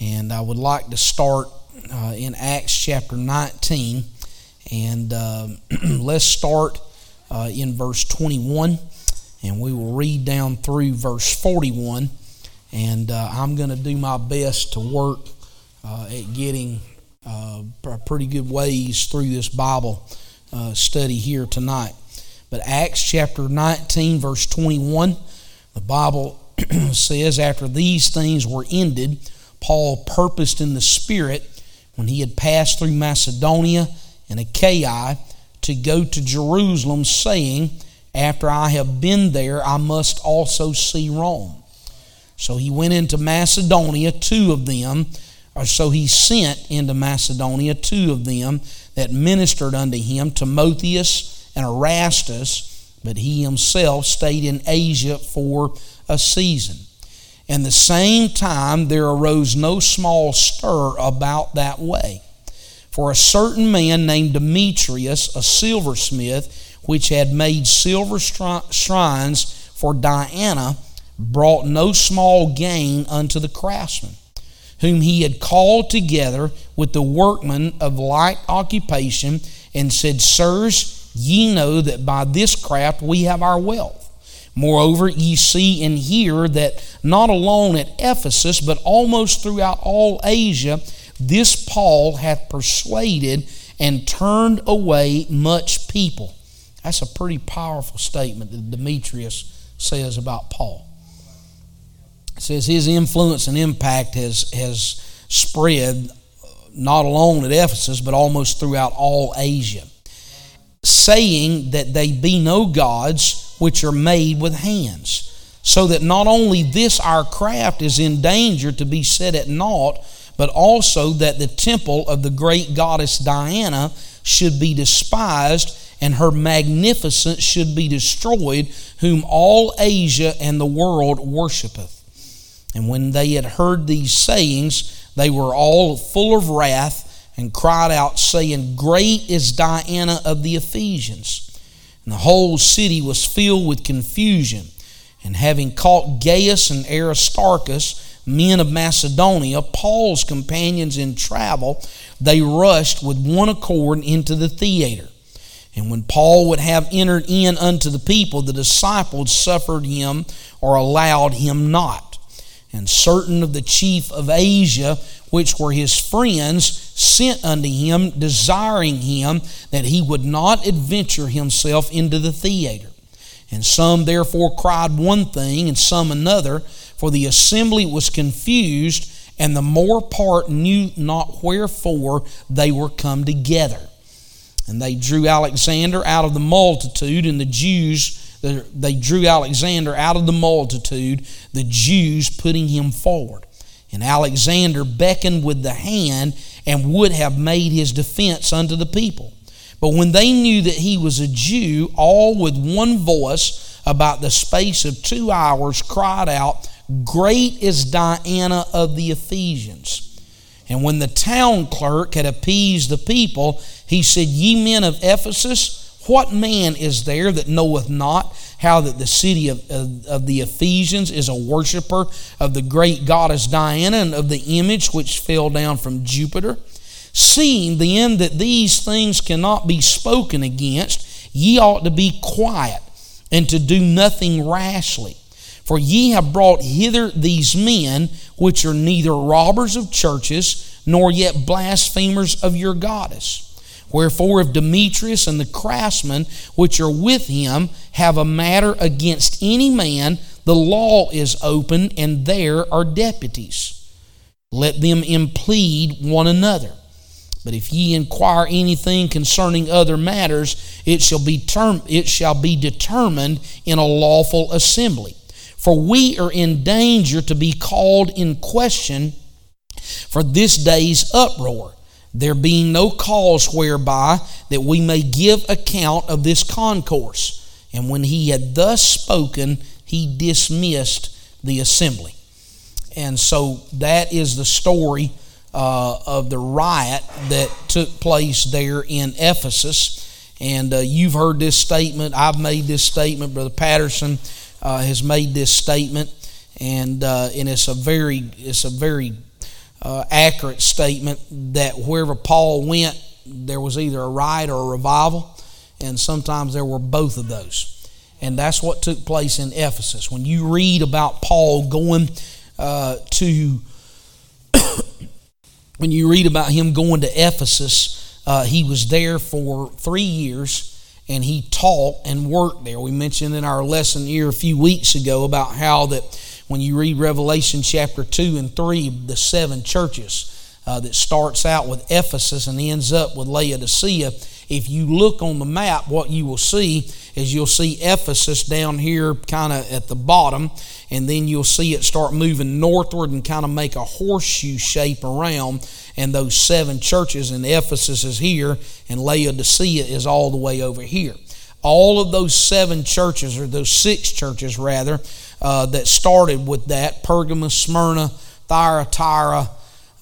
And I would like to start uh, in Acts chapter 19. And uh, let's start uh, in verse 21. And we will read down through verse 41. And uh, I'm going to do my best to work uh, at getting uh, pretty good ways through this Bible study here tonight. But Acts chapter 19, verse 21, the Bible says, After these things were ended, Paul purposed in the Spirit, when he had passed through Macedonia and Achaia, to go to Jerusalem, saying, After I have been there, I must also see Rome. So he went into Macedonia, two of them, or so he sent into Macedonia two of them that ministered unto him, Timotheus and Erastus, but he himself stayed in Asia for a season. And the same time there arose no small stir about that way. For a certain man named Demetrius, a silversmith, which had made silver shrines for Diana, brought no small gain unto the craftsmen, whom he had called together with the workmen of like occupation, and said, Sirs, Ye know that by this craft we have our wealth. Moreover, ye see and hear that not alone at Ephesus, but almost throughout all Asia, this Paul hath persuaded and turned away much people. That's a pretty powerful statement that Demetrius says about Paul. It says his influence and impact has, has spread not alone at Ephesus, but almost throughout all Asia saying that they be no gods which are made with hands. So that not only this our craft is in danger to be set at naught, but also that the temple of the great goddess Diana should be despised and her magnificence should be destroyed, whom all Asia and the world worshipeth. And when they had heard these sayings, they were all full of wrath and cried out, saying, Great is Diana of the Ephesians. And the whole city was filled with confusion. And having caught Gaius and Aristarchus, men of Macedonia, Paul's companions in travel, they rushed with one accord into the theater. And when Paul would have entered in unto the people, the disciples suffered him or allowed him not. And certain of the chief of Asia, which were his friends, sent unto him, desiring him that he would not adventure himself into the theater. And some therefore cried one thing, and some another, for the assembly was confused, and the more part knew not wherefore they were come together. And they drew Alexander out of the multitude, and the Jews they drew Alexander out of the multitude, the Jews putting him forward. And Alexander beckoned with the hand and would have made his defense unto the people. But when they knew that he was a Jew, all with one voice, about the space of two hours, cried out, Great is Diana of the Ephesians. And when the town clerk had appeased the people, he said, Ye men of Ephesus, what man is there that knoweth not how that the city of, of, of, the Ephesians is a worshiper of the great goddess Diana and of the image which fell down from Jupiter? Seeing then that these things cannot be spoken against, ye ought to be quiet and to do nothing rashly. For ye have brought hither these men, which are neither robbers of churches, nor yet blasphemers of your goddess. Wherefore, if Demetrius and the craftsmen which are with him have a matter against any man, the law is open, and there are deputies. Let them implead one another. But if ye inquire anything concerning other matters, it shall be term, it shall be determined in a lawful assembly. For we are in danger to be called in question for this day's uproar there being no cause whereby that we may give account of this concourse. And when he had thus spoken, he dismissed the assembly. And so that is the story uh, of the riot that took place there in Ephesus. And uh, you've heard this statement. I've made this statement. Brother Patterson uh, has made this statement, and uh, and it's a very it's a very uh, accurate statement that wherever Paul went, there was either a riot or a revival, and sometimes there were both of those. And that's what took place in Ephesus. When you read about Paul going uh, to, when you read about him going to Ephesus, uh, he was there for three years and he taught and worked there. We mentioned in our lesson here a few weeks ago about how that when you read Revelation chapter 2 and 3, the seven churches uh, that starts out with Ephesus and ends up with Laodicea, if you look on the map, what you will see is you'll see Ephesus down here kind of at the bottom, and then you'll see it start moving northward and kind of make a horseshoe shape around. And those seven churches, and Ephesus is here, and Laodicea is all the way over here. All of those seven churches, or those six churches rather, uh, that started with that Pergamos, Smyrna, Thyatira,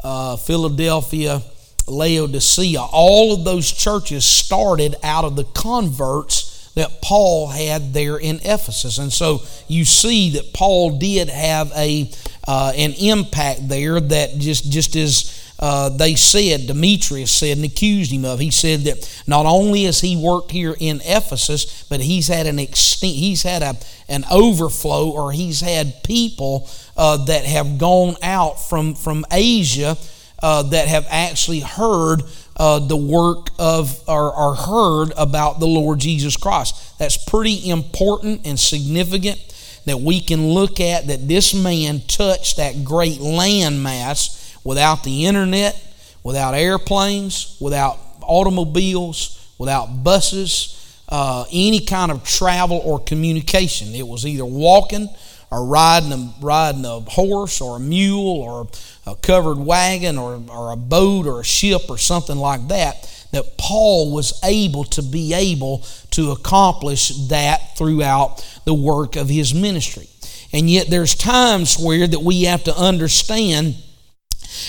uh, Philadelphia, Laodicea, all of those churches started out of the converts that Paul had there in Ephesus. And so you see that Paul did have a uh, an impact there that just just as uh, they said, Demetrius said and accused him of. He said that not only has he worked here in Ephesus, but he's had an extent, he's had a, an overflow, or he's had people uh, that have gone out from from Asia uh, that have actually heard uh, the work of or, or heard about the Lord Jesus Christ. That's pretty important and significant that we can look at that this man touched that great landmass without the internet, without airplanes, without automobiles, without buses, uh, any kind of travel or communication. It was either walking or riding a, riding a horse or a mule or a covered wagon or, or a boat or a ship or something like that, that Paul was able to be able to accomplish that throughout the work of his ministry. And yet there's times where that we have to understand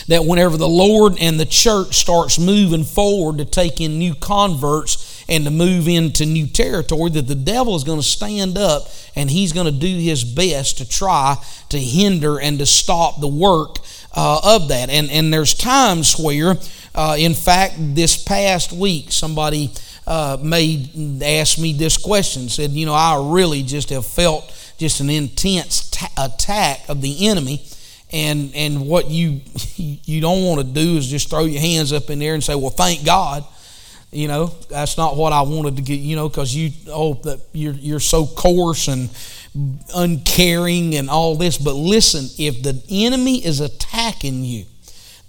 that whenever the Lord and the church starts moving forward to take in new converts and to move into new territory, that the devil is going to stand up and he's going to do his best to try to hinder and to stop the work uh, of that. And, and there's times where, uh, in fact, this past week, somebody uh, made asked me this question. Said, you know, I really just have felt just an intense ta- attack of the enemy. And, and what you you don't want to do is just throw your hands up in there and say, well, thank God. You know, that's not what I wanted to get. You know, because you oh that you're you're so coarse and uncaring and all this. But listen, if the enemy is attacking you,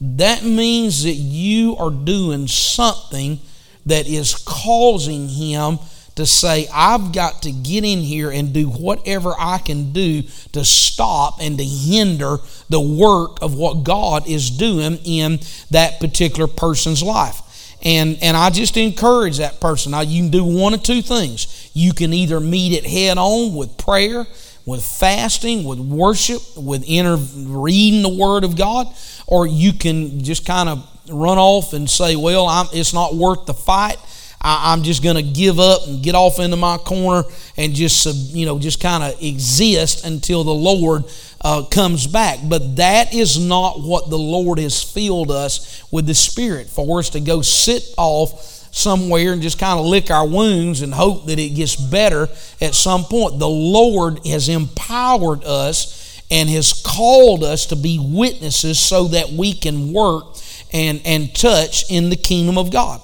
that means that you are doing something that is causing him to say, I've got to get in here and do whatever I can do to stop and to hinder the work of what God is doing in that particular person's life. And, and I just encourage that person. Now, you can do one of two things. You can either meet it head on with prayer, with fasting, with worship, with inner reading the Word of God, or you can just kind of run off and say, well, I'm, it's not worth the fight. I, am just going to give up and get off into my corner and just, you know, just kind of exist until the Lord uh, comes back. But that is not what the Lord has filled us with the Spirit for us to go sit off somewhere and just kind of lick our wounds and hope that it gets better at some point. The Lord has empowered us and has called us to be witnesses so that we can work and, and touch in the kingdom of God.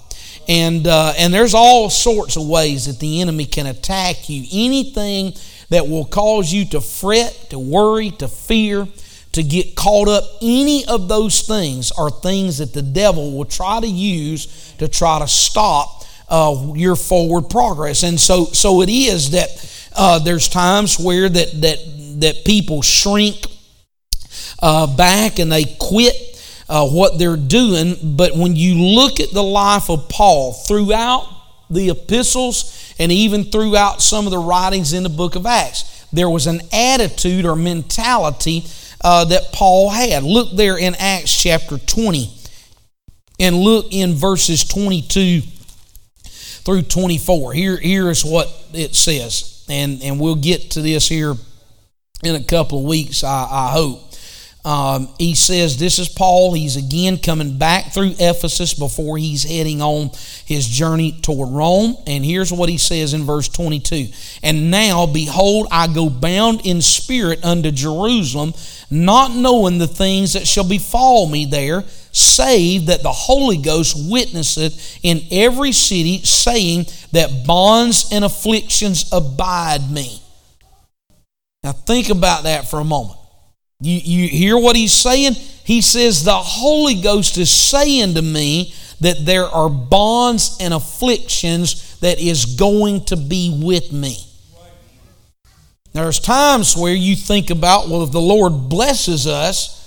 And, uh, and there's all sorts of ways that the enemy can attack you. Anything that will cause you to fret, to worry, to fear, to get caught up. Any of those things are things that the devil will try to use to try to stop uh, your forward progress. And so, so it is that uh, there's times where that that that people shrink uh, back and they quit uh, what they're doing. But when you look at the life of Paul throughout the epistles and even throughout some of the writings in the book of Acts. There was an attitude or mentality uh, that Paul had. Look there in Acts chapter 20 and look in verses 22 through 24. Here, here is what it says, and, and we'll get to this here in a couple of weeks, I, I hope. Um, he says, This is Paul. He's again coming back through Ephesus before he's heading on his journey toward Rome. And here's what he says in verse 22 And now, behold, I go bound in spirit unto Jerusalem, not knowing the things that shall befall me there, save that the Holy Ghost witnesseth in every city, saying that bonds and afflictions abide me. Now, think about that for a moment. You, you hear what he's saying? He says, The Holy Ghost is saying to me that there are bonds and afflictions that is going to be with me. There's times where you think about, well, if the Lord blesses us,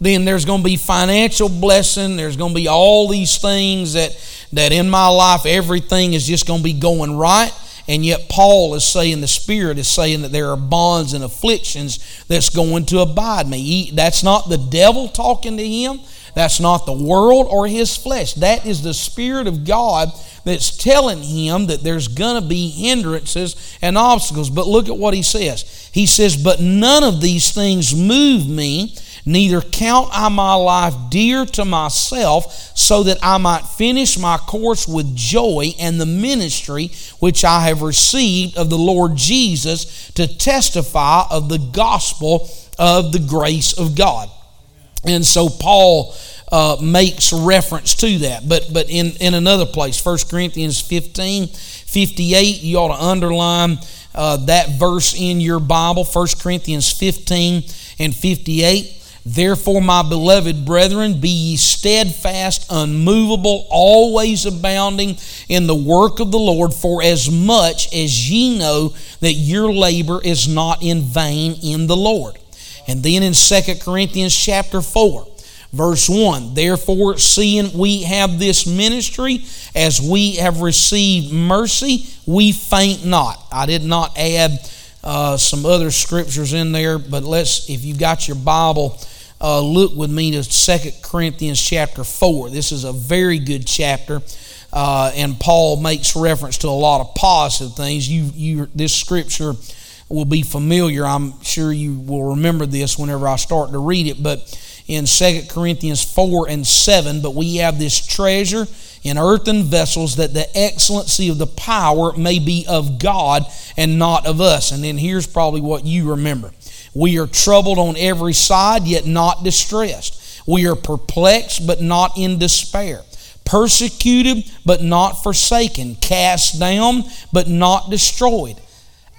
then there's going to be financial blessing. There's going to be all these things that, that in my life, everything is just going to be going right. And yet, Paul is saying, the Spirit is saying that there are bonds and afflictions that's going to abide me. He, that's not the devil talking to him. That's not the world or his flesh. That is the Spirit of God that's telling him that there's going to be hindrances and obstacles. But look at what he says. He says, But none of these things move me Neither count I my life dear to myself, so that I might finish my course with joy and the ministry which I have received of the Lord Jesus to testify of the gospel of the grace of God. And so Paul uh, makes reference to that. But, but in, in another place, 1 Corinthians 15 58, you ought to underline uh, that verse in your Bible, 1 Corinthians 15 and 58. Therefore, my beloved brethren, be ye steadfast, unmovable, always abounding in the work of the Lord, for as much as ye know that your labor is not in vain in the Lord. And then in 2 Corinthians chapter 4, verse 1 Therefore, seeing we have this ministry, as we have received mercy, we faint not. I did not add uh, some other scriptures in there, but let's, if you've got your Bible, uh, look with me to Second Corinthians chapter 4. This is a very good chapter. Uh, and Paul makes reference to a lot of positive things. You, you, this scripture will be familiar. I'm sure you will remember this whenever I start to read it. But in Second Corinthians 4 and 7, but we have this treasure in earthen vessels that the excellency of the power may be of God and not of us. And then here's probably what you remember. We are troubled on every side, yet not distressed. We are perplexed, but not in despair. Persecuted, but not forsaken. Cast down, but not destroyed.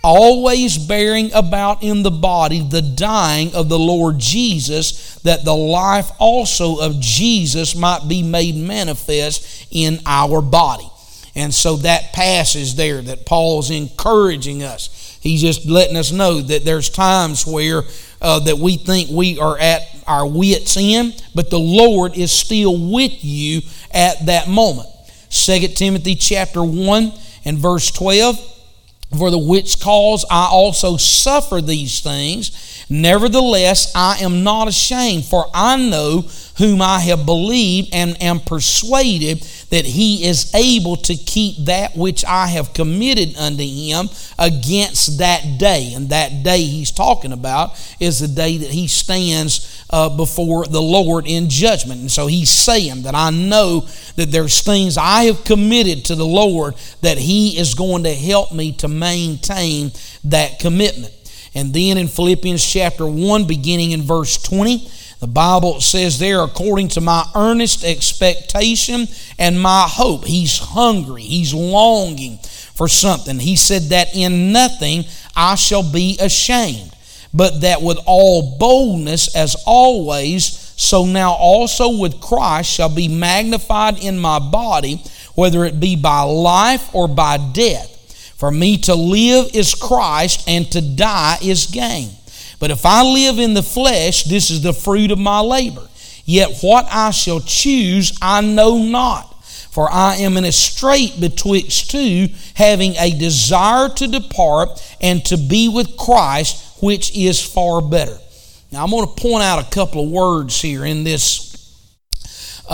Always bearing about in the body the dying of the Lord Jesus, that the life also of Jesus might be made manifest in our body. And so that passage there that Paul's encouraging us He's just letting us know that there's times where uh, that we think we are at our wits' end, but the Lord is still with you at that moment. 2 Timothy chapter 1 and verse 12 For the which cause I also suffer these things. Nevertheless, I am not ashamed, for I know whom I have believed and am persuaded that he is able to keep that which I have committed unto him against that day. And that day he's talking about is the day that he stands uh, before the Lord in judgment. And so he's saying that I know that there's things I have committed to the Lord that he is going to help me to maintain that commitment. And then in Philippians chapter 1, beginning in verse 20, the Bible says there, according to my earnest expectation and my hope. He's hungry, he's longing for something. He said that in nothing I shall be ashamed, but that with all boldness, as always, so now also with Christ shall be magnified in my body, whether it be by life or by death. For me to live is Christ, and to die is gain. But if I live in the flesh, this is the fruit of my labor. Yet what I shall choose, I know not. For I am in a strait betwixt two, having a desire to depart and to be with Christ, which is far better. Now I'm going to point out a couple of words here in this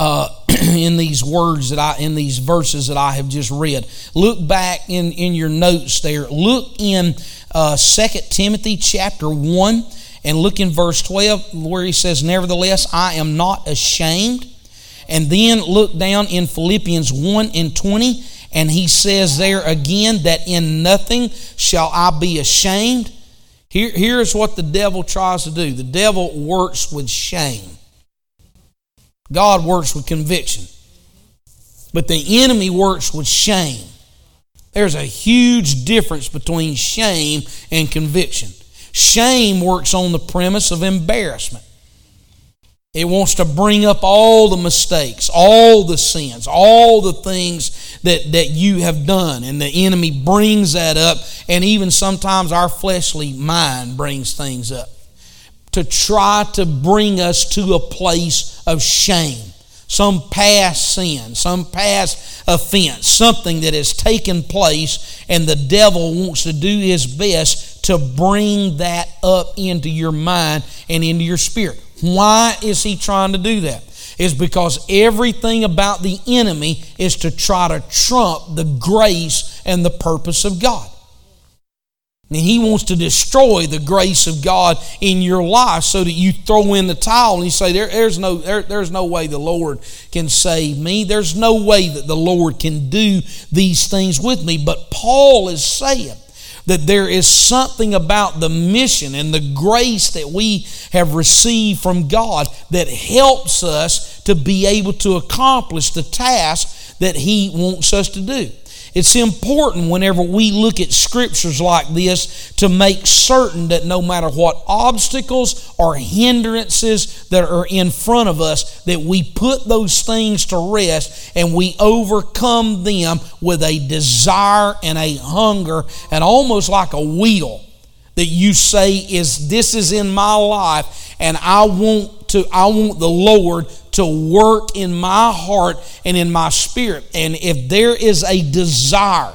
uh, in these words that I in these verses that I have just read. Look back in in your notes there. Look in uh, 2 Timothy chapter 1 And look in verse 12 where he says, Nevertheless, I am not ashamed. And then look down in Philippians 1 and 20, and he says there again that in nothing shall I be ashamed. Here, here's what the devil tries to do the devil works with shame, God works with conviction. But the enemy works with shame. There's a huge difference between shame and conviction. Shame works on the premise of embarrassment. It wants to bring up all the mistakes, all the sins, all the things that, that you have done. And the enemy brings that up, and even sometimes our fleshly mind brings things up to try to bring us to a place of shame some past sin, some past offense, something that has taken place, and the devil wants to do his best to bring that up into your mind and into your spirit. Why is he trying to do that? Is because everything about the enemy is to try to trump the grace and the purpose of God. And he wants to destroy the grace of God in your life so that you throw in the towel and you say, there, there's, no, there, there's no way the Lord can save me. There's no way that the Lord can do these things with me. But Paul is saying that there is something about the mission and the grace that we have received from God that helps us to be able to accomplish the task that He wants us to do. It's important whenever we look at scriptures like this to make certain that no matter what obstacles or hindrances that are in front of us, that we put those things to rest and we overcome them with a desire and a hunger and almost like a will that you say is this is in my life and I want to I want the Lord to work in my heart and in my spirit. And if there is a desire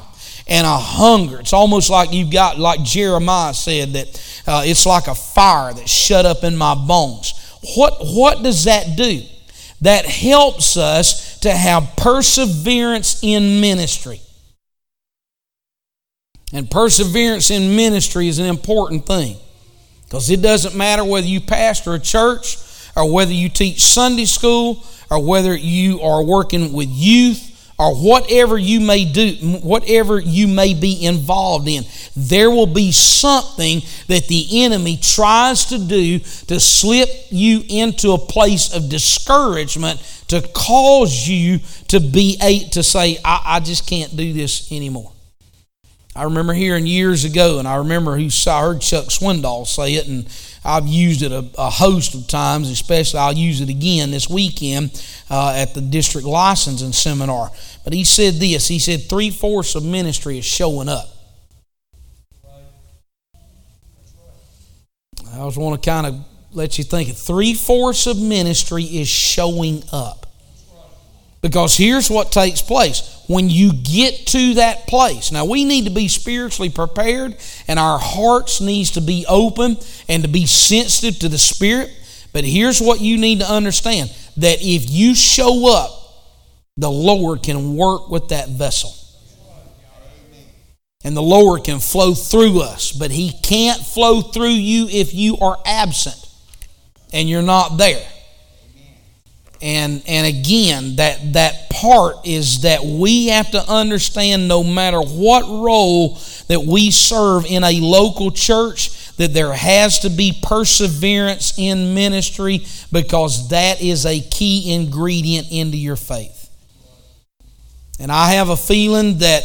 and a hunger, it's almost like you've got, like Jeremiah said, that uh, it's like a fire that's shut up in my bones. What, what does that do? That helps us to have perseverance in ministry. And perseverance in ministry is an important thing because it doesn't matter whether you pastor a church or whether you teach Sunday school, or whether you are working with youth, or whatever you may do, whatever you may be involved in, there will be something that the enemy tries to do to slip you into a place of discouragement to cause you to be a, to say, I, I just can't do this anymore. I remember hearing years ago, and I remember who I heard Chuck Swindoll say it, and I've used it a, a, host of times, especially I'll use it again this weekend uh, at the district licensing seminar. But he said this he said, three fourths of ministry is showing up. I just want to kind of let you think three fourths of ministry is showing up. Because here's what takes place when you get to that place. Now we need to be spiritually prepared and our hearts needs to be open and to be sensitive to the spirit. But here's what you need to understand that if you show up, the Lord can work with that vessel. And the Lord can flow through us, but He can't flow through you if you are absent and you're not there and and again that that part is that we have to understand no matter what role that we serve in a local church that there has to be perseverance in ministry because that is a key ingredient into your faith. And i have a feeling that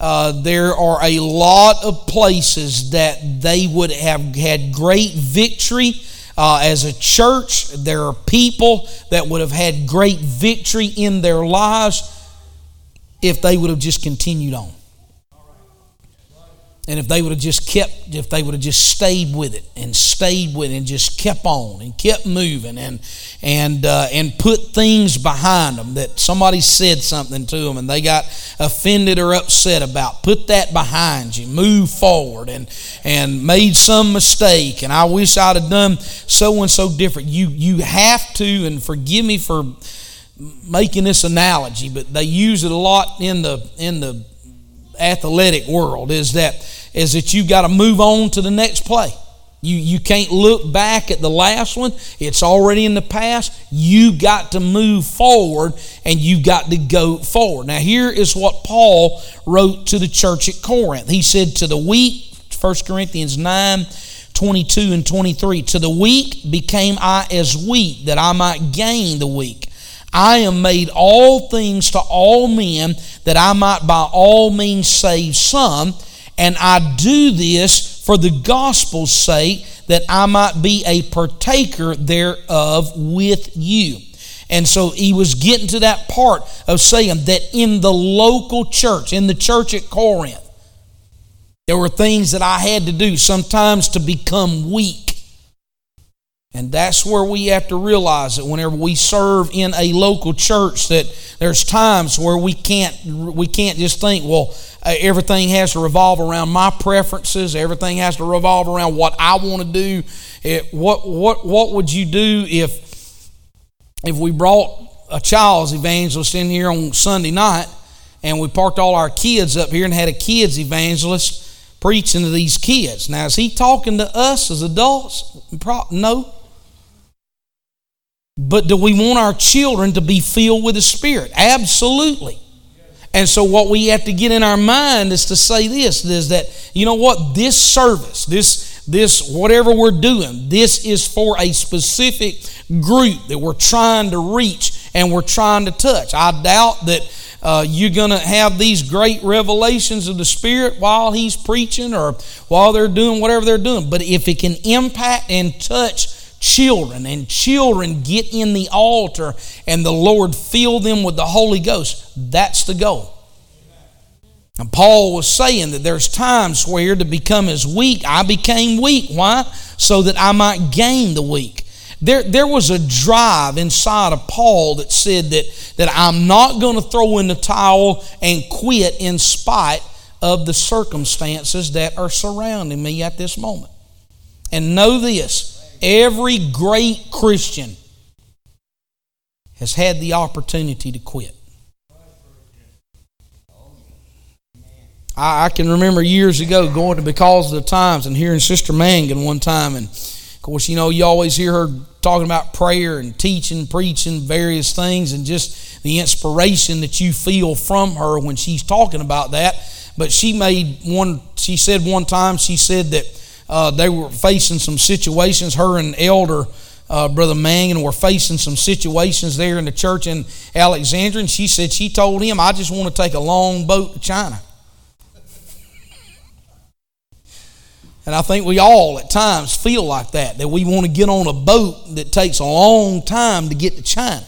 uh, there are a lot of places that they would have had great victory uh, as a church, there are people that would have had great victory in their lives if they would have just continued on. And if they would have just kept, if they would have just stayed with it and stayed with it and just kept on and kept moving and and uh, and put things behind them that somebody said something to them and they got offended or upset about, put that behind you, move forward and and made some mistake and I wish I'd have done so and so different. You you have to and forgive me for making this analogy, but they use it a lot in the in the athletic world is that is that you've got to move on to the next play. You, you can't look back at the last one. It's already in the past. You got to move forward and you've got to go forward. Now, here is what Paul wrote to the church at Corinth. He said, To the weak, 1 Corinthians 9 22 and 23, To the weak became I as weak, that I might gain the weak. I am made all things to all men, that I might by all means save some. And I do this for the gospel's sake, that I might be a partaker thereof with you. And so he was getting to that part of saying that in the local church, in the church at Corinth, there were things that I had to do sometimes to become weak. And that's where we have to realize that whenever we serve in a local church that there's times where we can't we can't just think, well, uh, everything has to revolve around my preferences, everything has to revolve around what I want to do. It, what what what would you do if if we brought a child's evangelist in here on Sunday night and we parked all our kids up here and had a kids evangelist preaching to these kids? Now, is he talking to us as adults? No. But do we want our children to be filled with the Spirit? Absolutely. And so, what we have to get in our mind is to say this: is that you know what this service, this this whatever we're doing, this is for a specific group that we're trying to reach and we're trying to touch. I doubt that uh, you're going to have these great revelations of the Spirit while He's preaching or while they're doing whatever they're doing. But if it can impact and touch children, and children get in the altar and the Lord fill them with the Holy Ghost. That's the goal. And Paul was saying that there's times where to become as weak, I became weak. Why? So that I might gain the weak. There, there was a drive inside of Paul that said that, that I'm not going to throw in the towel and quit in spite of the circumstances that are surrounding me at this moment. And know this Every great Christian has had the opportunity to quit. I, I can remember years ago going to Because of the Times and hearing Sister Mangun one time. And of course, you know, you always hear her talking about prayer and teaching, preaching various things, and just the inspiration that you feel from her when she's talking about that. But she made one, she said one time, she said that uh, they were facing some situations. Her and Elder uh, Brother Mangun were facing some situations there in the church in Alexandria, and she said she told him, "I just want to take a long boat to China." And I think we all at times feel like that, that we want to get on a boat that takes a long time to get to China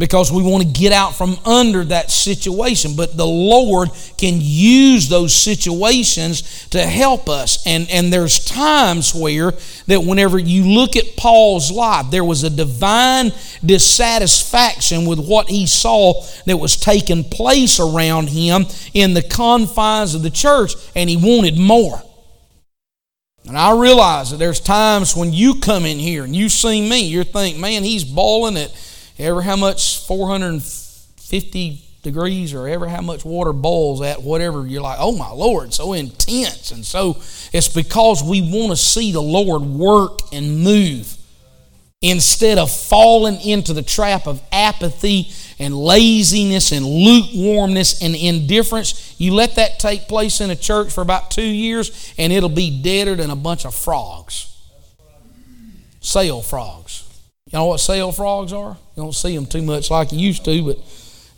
because we want to get out from under that situation. But the Lord can use those situations to help us. And, and there's times where that whenever you look at Paul's life, there was a divine dissatisfaction with what he saw that was taking place around him in the confines of the church, and he wanted more. And I realize that there's times when you come in here and you see me, you're thinking, man, he's bawling at ever how much 450 degrees or ever how much water boils at whatever you're like oh my lord so intense and so it's because we want to see the lord work and move instead of falling into the trap of apathy and laziness and lukewarmness and indifference. You let that take place in a church for about two years and it'll be deader than a bunch of frogs. Sail oh, frogs you know what sail frogs are? You don't see them too much like you used to, but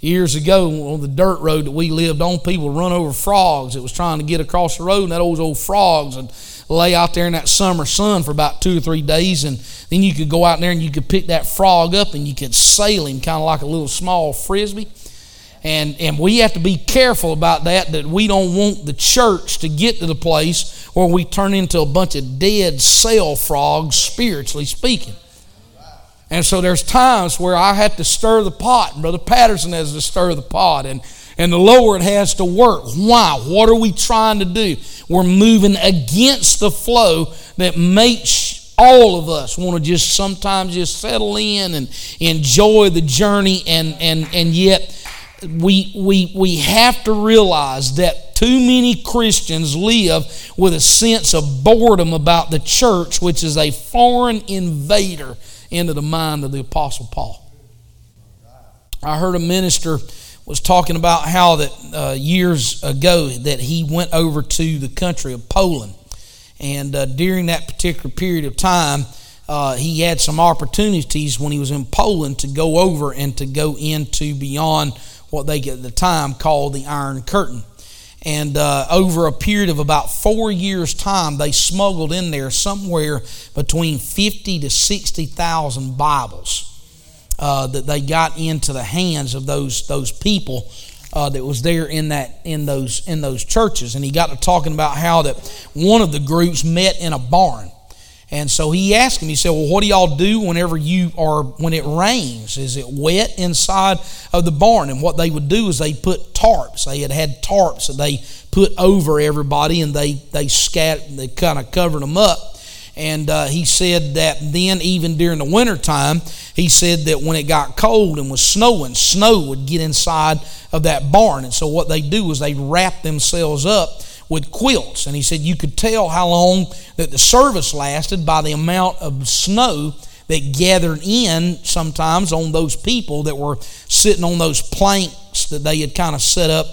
years ago on the dirt road that we lived on, people run over frogs that was trying to get across the road, and that old old frogs would lay out there in that summer sun for about two or three days, and then you could go out there and you could pick that frog up and you could sail him kind of like a little small frisbee. And, and we have to be careful about that, that we don't want the church to get to the place where we turn into a bunch of dead sail frogs, spiritually speaking. And so there's times where I have to stir the pot. and Brother Patterson has to stir the pot. And, and the Lord has to work. Why? What are we trying to do? We're moving against the flow that makes all of us want to just sometimes just settle in and enjoy the journey and, and, and yet we, we, we have to realize that Too many Christians live with a sense of boredom about the church, which is a foreign invader into the mind of the Apostle Paul. I heard a minister was talking about how that uh, years ago that he went over to the country of Poland, and uh, during that particular period of time, uh, he had some opportunities when he was in Poland to go over and to go into beyond what they at the time called the Iron Curtain. And uh, over a period of about four years' time, they smuggled in there somewhere between 50 to 60,000 Bibles uh, that they got into the hands of those, those people uh, that was there in that in those in those churches, and he got to talking about how that one of the groups met in a barn, and so he asked him, he said, Well, what do y'all do whenever you are, when it rains? Is it wet inside of the barn? And what they would do is they put tarps. They had had tarps that they put over everybody and they, they scat, they kind of covered them up. And uh, he said that then, even during the wintertime, he said that when it got cold and was snowing, snow would get inside of that barn. And so what they do is they wrap themselves up with quilts. And he said you could tell how long that the service lasted by the amount of snow that gathered in sometimes on those people that were sitting on those planks that they had kind of set up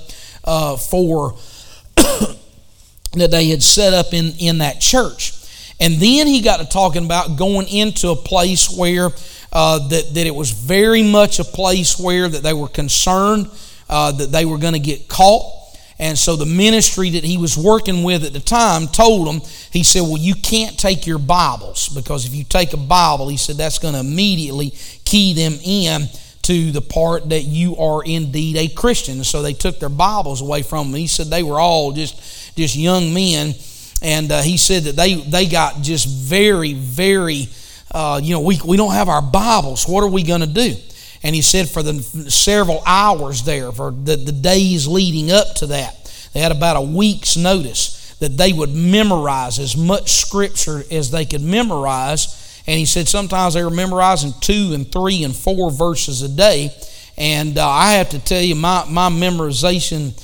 uh, for, that they had set up in, in that church. And then he got to talking about going into a place where uh, that, that it was very much a place where that they were concerned uh, that they were going to get caught and so the ministry that he was working with at the time told him, he said, Well, you can't take your Bibles because if you take a Bible, he said, that's going to immediately key them in to the part that you are indeed a Christian. And so they took their Bibles away from them. He said they were all just, just young men. And uh, he said that they, they got just very, very, uh, you know, we, we don't have our Bibles. What are we going to do? And he said for the several hours there, for the, the days leading up to that, they had about a week's notice that they would memorize as much scripture as they could memorize. And he said sometimes they were memorizing two and three and four verses a day. And uh, I have to tell you, my, my memorization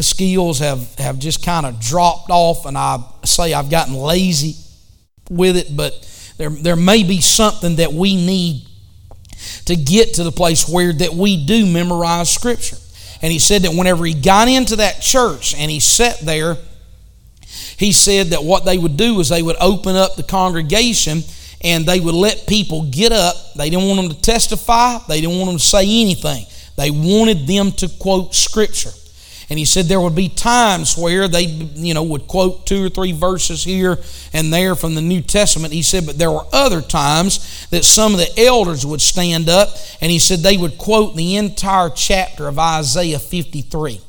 skills have, have just kind of dropped off, and I say I've gotten lazy with it, but there, there may be something that we need to get to the place where that we do memorize Scripture. And he said that whenever he got into that church and he sat there, he said that what they would do is they would open up the congregation and they would let people get up. They didn't want them to testify, they didn't want them to say anything. They wanted them to quote Scripture. And he said there would be times where they, you know, would quote two or three verses here and there from the New Testament. He said, but there were other times that some of the elders would stand up and he said they would quote the entire chapter of Isaiah 53.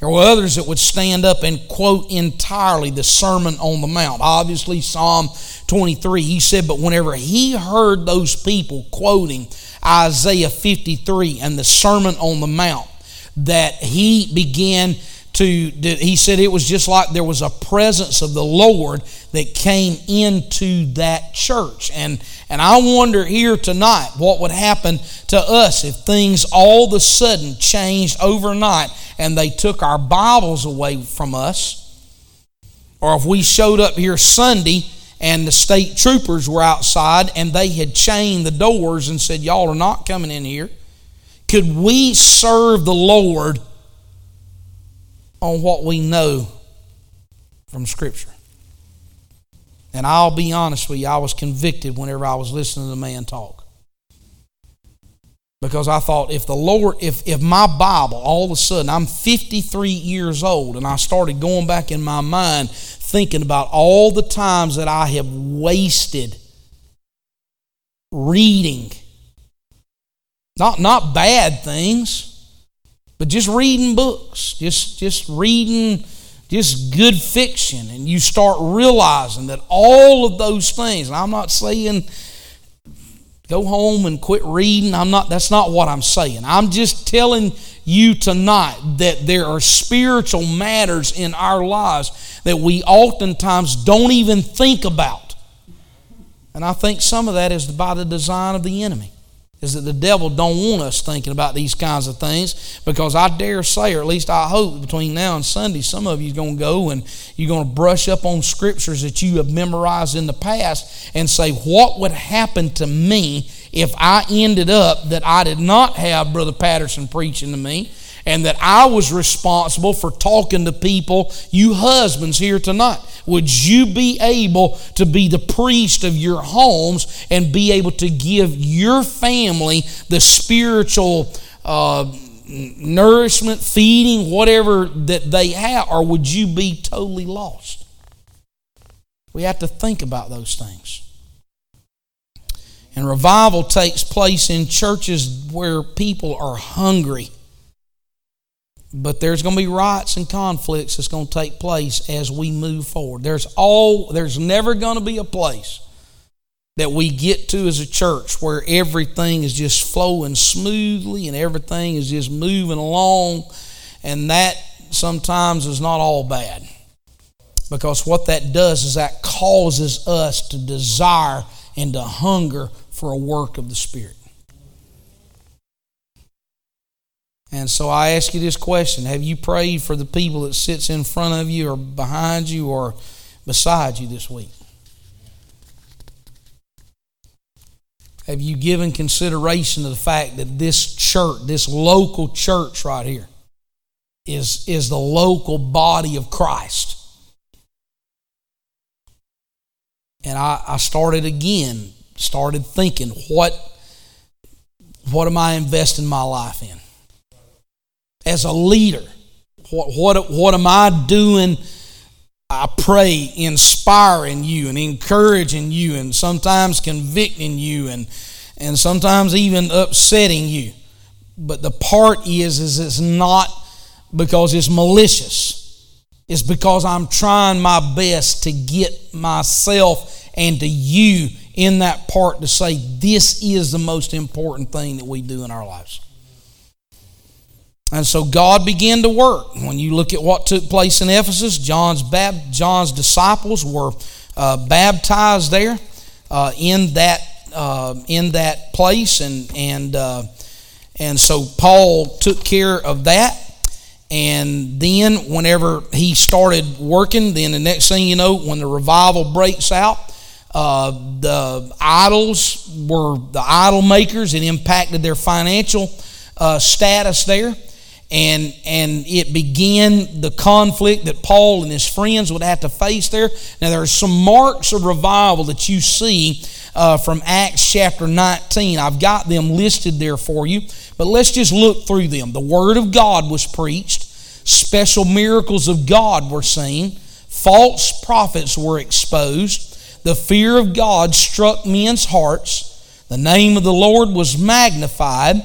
There were others that would stand up and quote entirely the Sermon on the Mount. Obviously, Psalm 23. He said, but whenever he heard those people quoting Isaiah 53 and the Sermon on the Mount, that he began to, he said it was just like there was a presence of the Lord that came into that church. And, and I wonder here tonight what would happen to us if things all of a sudden changed overnight and they took our Bibles away from us. Or if we showed up here Sunday and the state troopers were outside and they had chained the doors and said, Y'all are not coming in here. Could we serve the Lord on what we know from Scripture? And I'll be honest with you, I was convicted whenever I was listening to the man talk. Because I thought if the Lord, if, if my Bible, all of a sudden, I'm 53 years old, and I started going back in my mind thinking about all the times that I have wasted reading not, not bad things, but just reading books, just, just reading just good fiction. And you start realizing that all of those things, and I'm not saying go home and quit reading. I'm not that's not what I'm saying. I'm just telling you tonight that there are spiritual matters in our lives that we oftentimes don't even think about. And I think some of that is by the design of the enemy. Is that the devil don't want us thinking about these kinds of things because I dare say, or at least I hope, between now and Sunday, some of you are going to go and you're going to brush up on scriptures that you have memorized in the past and say, what would happen to me if I ended up that I did not have Brother Patterson preaching to me and that I was responsible for talking to people, you husbands here tonight. Would you be able to be the priest of your homes and be able to give your family the spiritual uh, nourishment, feeding, whatever that they have, or would you be totally lost? We have to think about those things. And revival takes place in churches where people are hungry but there's going to be riots and conflicts that's going to take place as we move forward. There's all there's never going to be a place that we get to as a church where everything is just flowing smoothly and everything is just moving along and that sometimes is not all bad. Because what that does is that causes us to desire and to hunger for a work of the Spirit. And so I ask you this question Have you prayed for the people that sits in front of you or behind you or beside you this week? Have you given consideration to the fact that this church, this local church right here, is, is the local body of Christ? And I, I started again, started thinking, what, what am I investing my life in? As a leader? What, what, what am I doing? I pray, inspiring you and encouraging you, and sometimes convicting you, and, and sometimes even upsetting you. But the part is, is it's not because it's malicious. It's because I'm trying my best to get myself and to you in that part to say this is the most important thing that we do in our lives. And so God began to work. When you look at what took place in Ephesus, John's, bab- John's disciples were uh, baptized there uh, in, that, uh, in that place. And, and, uh, and so Paul took care of that. And then, whenever he started working, then the next thing you know, when the revival breaks out, uh, the idols were the idol makers. It impacted their financial uh, status there and and it began the conflict that Paul and his friends would have to face there. Now there are some marks of revival that you see uh, from Acts chapter 19. I've got them listed there for you, but let's just look through them. The Word of God was preached, special miracles of God were seen, false prophets were exposed, the fear of God struck men's hearts, the name of the Lord was magnified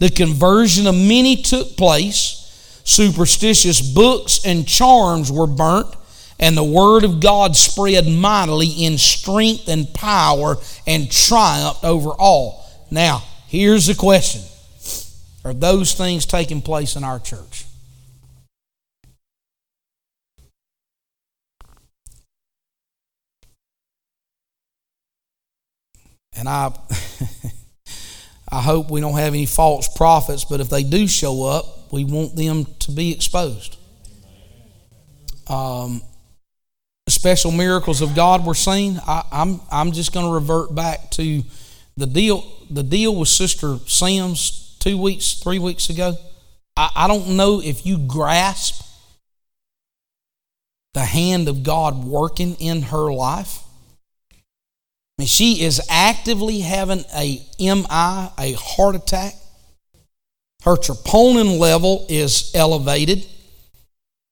the conversion of many took place. Superstitious books and charms were burnt, and the word of God spread mightily in strength and power and triumphed over all. Now, here's the question Are those things taking place in our church? And I. I hope we don't have any false prophets, but if they do show up, we want them to be exposed. Um, special miracles of God were seen. I, I'm I'm just going to revert back to the deal. The deal with Sister Sims two weeks, three weeks ago. I, I don't know if you grasp the hand of God working in her life mean, she is actively having a MI, a heart attack. Her troponin level is elevated,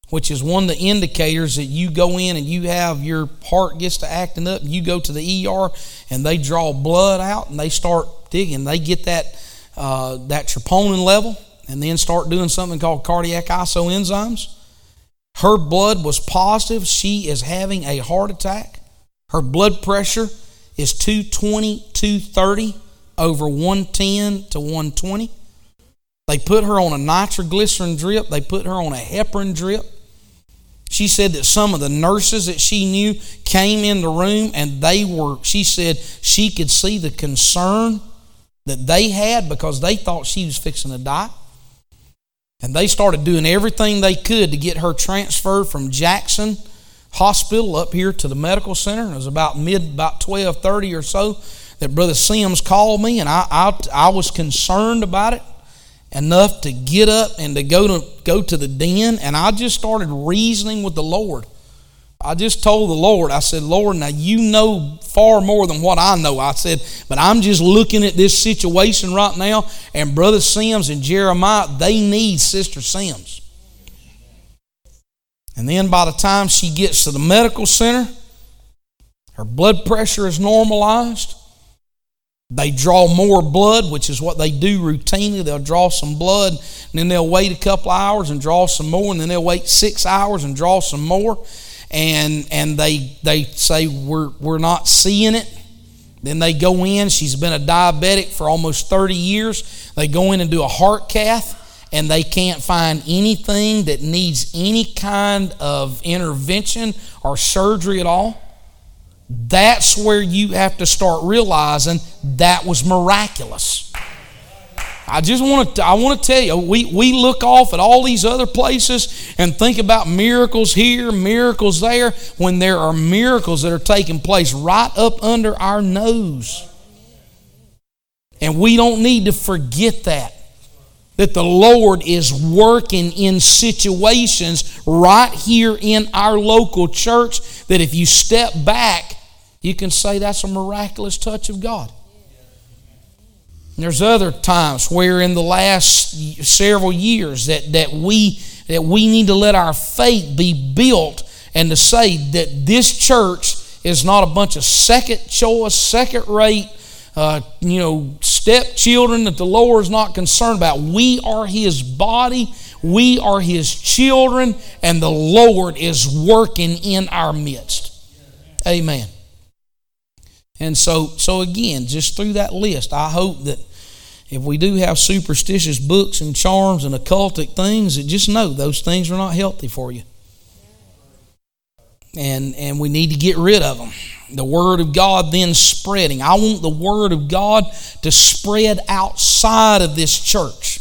which is one of the indicators that you go in and you have your heart gets to acting up. You go to the ER and they draw blood out and they start digging. They get that uh, that troponin level and then start doing something called cardiac isoenzymes. Her blood was positive. She is having a heart attack. Her blood pressure is 220, 230 over 110 to 120. They put her on a nitroglycerin drip, they put her on a heparin drip. She said that some of the nurses that she knew came in the room and they were, she said she could see the concern that they had because they thought she was fixing to die. And they started doing everything they could to get her transferred from Jackson Hospital up here to the medical center. It was about mid, about 1230 or so that Brother Sims called me, and I, I, I was concerned about it enough to get up and to go to go to the den, and I just started reasoning with the Lord. I just told the Lord, I said, Lord, now you know far more than what I know. I said, but I'm just looking at this situation right now, and Brother Sims and Jeremiah, they need Sister Sims. And then by the time she gets to the medical center, her blood pressure is normalized. They draw more blood, which is what they do routinely. They'll draw some blood, and then they'll wait a couple hours and draw some more, and then they'll wait six hours and draw some more and and they they say we're we're not seeing it. Then they go in. She's been a diabetic for almost 30 years. They go in and do a heart cath, and they can't find anything that needs any kind of intervention or surgery at all. That's where you have to start realizing that was miraculous. I just want to I want to tell you we we look off at all these other places and think about miracles here, miracles there when there are miracles that are taking place right up under our nose. And we don't need to forget that that the Lord is working in situations right here in our local church that if you step back you can say that's a miraculous touch of God. And there's other times where in the last several years that, that we that we need to let our faith be built and to say that this church is not a bunch of second choice, second rate, uh, you know, stepchildren that the Lord is not concerned about. We are His body, we are His children, and the Lord is working in our midst. Amen. And so, so again, just through that list, I hope that if we do have superstitious books and charms and occultic things, that just know those things are not healthy for you. And, and we need to get rid of them. The Word of God then spreading. I want the Word of God to spread outside of this church.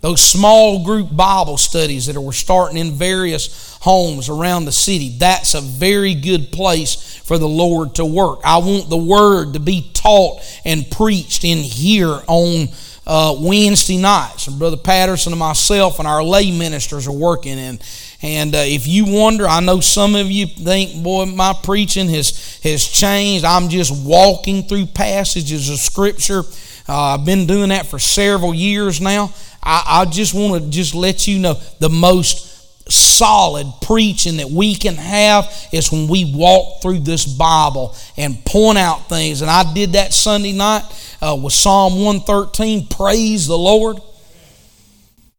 Those small group Bible studies that we're starting in various homes around the city, that's a very good place for the Lord to work. I want the Word to be taught and preached in here on uh, Wednesday nights. And Brother Patterson and myself and our lay ministers are working. And, and uh, if you wonder, I know some of you think, boy, my preaching has, has changed. I'm just walking through passages of Scripture. Uh, I've been doing that for several years now. I, I just want to just let you know the most solid preaching that we can have is when we walk through this Bible and point out things. And I did that Sunday night uh, with Psalm 113. Praise the Lord.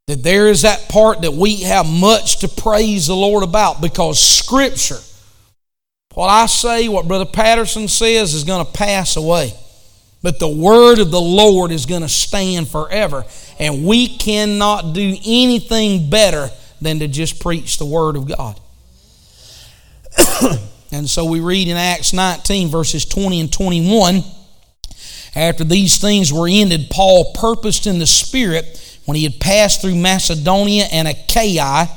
That there is that part that we have much to praise the Lord about because Scripture, what I say, what Brother Patterson says, is going to pass away. But the word of the Lord is going to stand forever. And we cannot do anything better than to just preach the Word of God. and so we read in Acts 19, verses 20 and 21 after these things were ended, Paul purposed in the Spirit when he had passed through Macedonia and Achaia.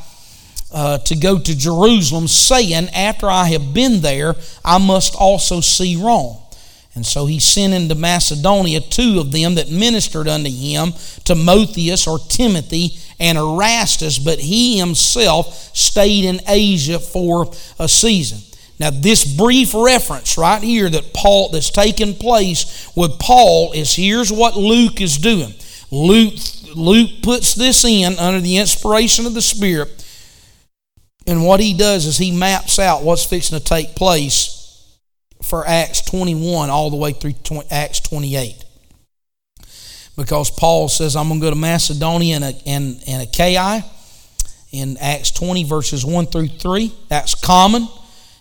Uh, to go to Jerusalem, saying, After I have been there, I must also see Rome. And so he sent into Macedonia two of them that ministered unto him, Timotheus or Timothy, and Erastus, but he himself stayed in Asia for a season. Now, this brief reference right here that Paul that's taken place with Paul is here's what Luke is doing. Luke Luke puts this in under the inspiration of the Spirit, and what he does is he maps out what's fixing to take place for Acts 21 all the way through Acts 28 because Paul says, I'm going to go to Macedonia and, and, and Achaia in Acts 20, verses 1 through 3. That's common.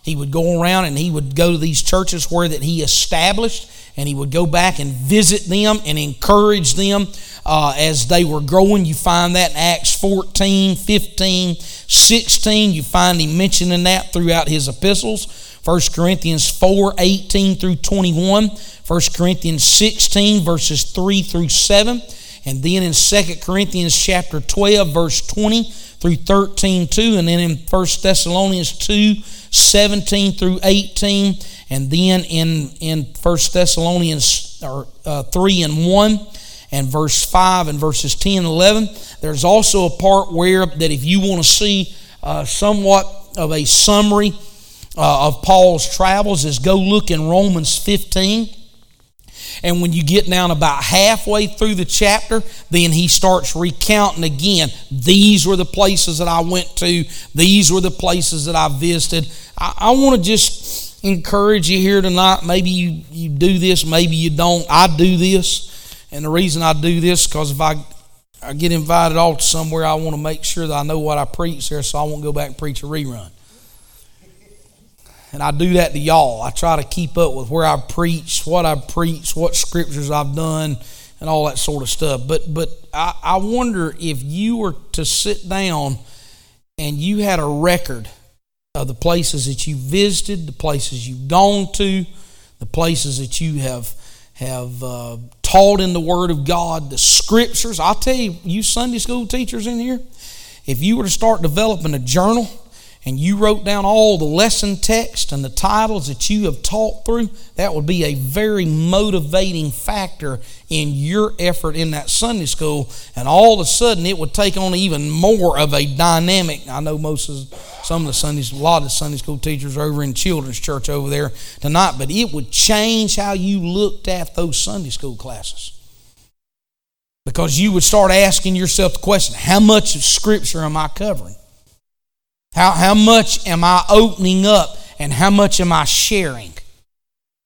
He would go around and he would go to these churches where that he established and he would go back and visit them and encourage them uh, as they were growing. You find that in Acts 14, 15, 16. You find him mentioning that throughout his epistles. 1 Corinthians 4, 18 through 21. 1 Corinthians 16, verses 3 through 7. And then in 2 Corinthians chapter 12, verse 20 through 13, 2. And then in 1 Thessalonians 2, 17 through 18. And then in, in 1 Thessalonians or, uh, 3 and 1 and verse 5 and verses 10 and 11. There's also a part where that if you want to see uh, somewhat of a summary uh, of Paul's travels is go look in Romans 15. And when you get down about halfway through the chapter, then he starts recounting again. These were the places that I went to, these were the places that I visited. I, I want to just encourage you here tonight. Maybe you, you do this, maybe you don't. I do this. And the reason I do this because if I I get invited off somewhere, I want to make sure that I know what I preach there, so I won't go back and preach a rerun. And I do that to y'all. I try to keep up with where I preach, what I preach, what scriptures I've done, and all that sort of stuff. But but I, I wonder if you were to sit down and you had a record of the places that you visited, the places you've gone to, the places that you have have uh, taught in the Word of God, the Scriptures. I'll tell you, you Sunday school teachers in here, if you were to start developing a journal and you wrote down all the lesson text and the titles that you have taught through, that would be a very motivating factor in your effort in that Sunday school. And all of a sudden, it would take on even more of a dynamic. I know most of some of the Sundays, a lot of Sunday school teachers over in children's church over there tonight, but it would change how you looked at those Sunday school classes. Because you would start asking yourself the question how much of Scripture am I covering? How, how much am I opening up and how much am I sharing?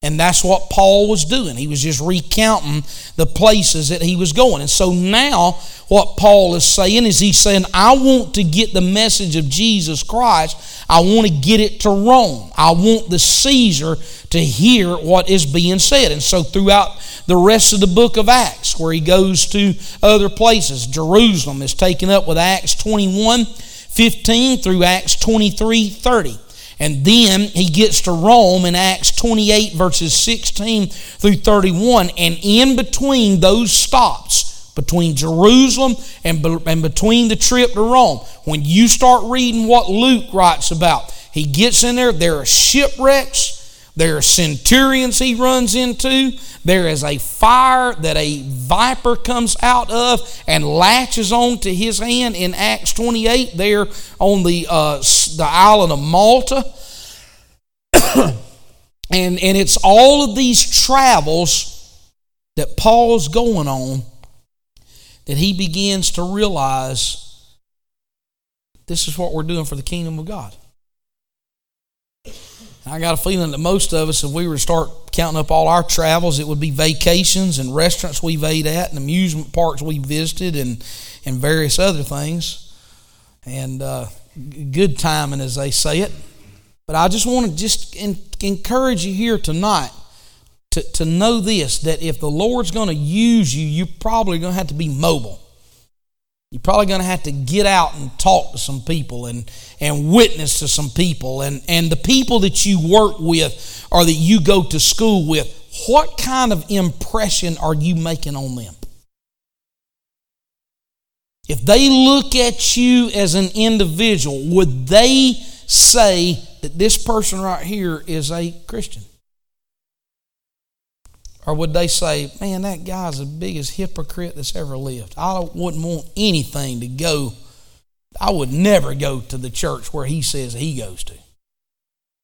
And that's what Paul was doing. He was just recounting the places that he was going. And so now, what Paul is saying is he's saying, I want to get the message of Jesus Christ. I want to get it to Rome. I want the Caesar to hear what is being said. And so throughout the rest of the book of Acts, where he goes to other places, Jerusalem is taken up with Acts 21 15 through Acts 23 30. And then he gets to Rome in Acts 28, verses 16 through 31. And in between those stops, between Jerusalem and, and between the trip to Rome, when you start reading what Luke writes about, he gets in there, there are shipwrecks, there are centurions he runs into. There is a fire that a viper comes out of and latches onto his hand in Acts 28 there on the, uh, the island of Malta. and, and it's all of these travels that Paul's going on that he begins to realize this is what we're doing for the kingdom of God. I got a feeling that most of us, if we were to start counting up all our travels, it would be vacations and restaurants we've ate at and amusement parks we visited and, and various other things. And uh, good timing, as they say it. But I just want to just in, encourage you here tonight to, to know this that if the Lord's going to use you, you're probably going to have to be mobile. You're probably going to have to get out and talk to some people and, and witness to some people. And, and the people that you work with or that you go to school with, what kind of impression are you making on them? If they look at you as an individual, would they say that this person right here is a Christian? Or would they say, man, that guy's the biggest hypocrite that's ever lived? I wouldn't want anything to go, I would never go to the church where he says he goes to.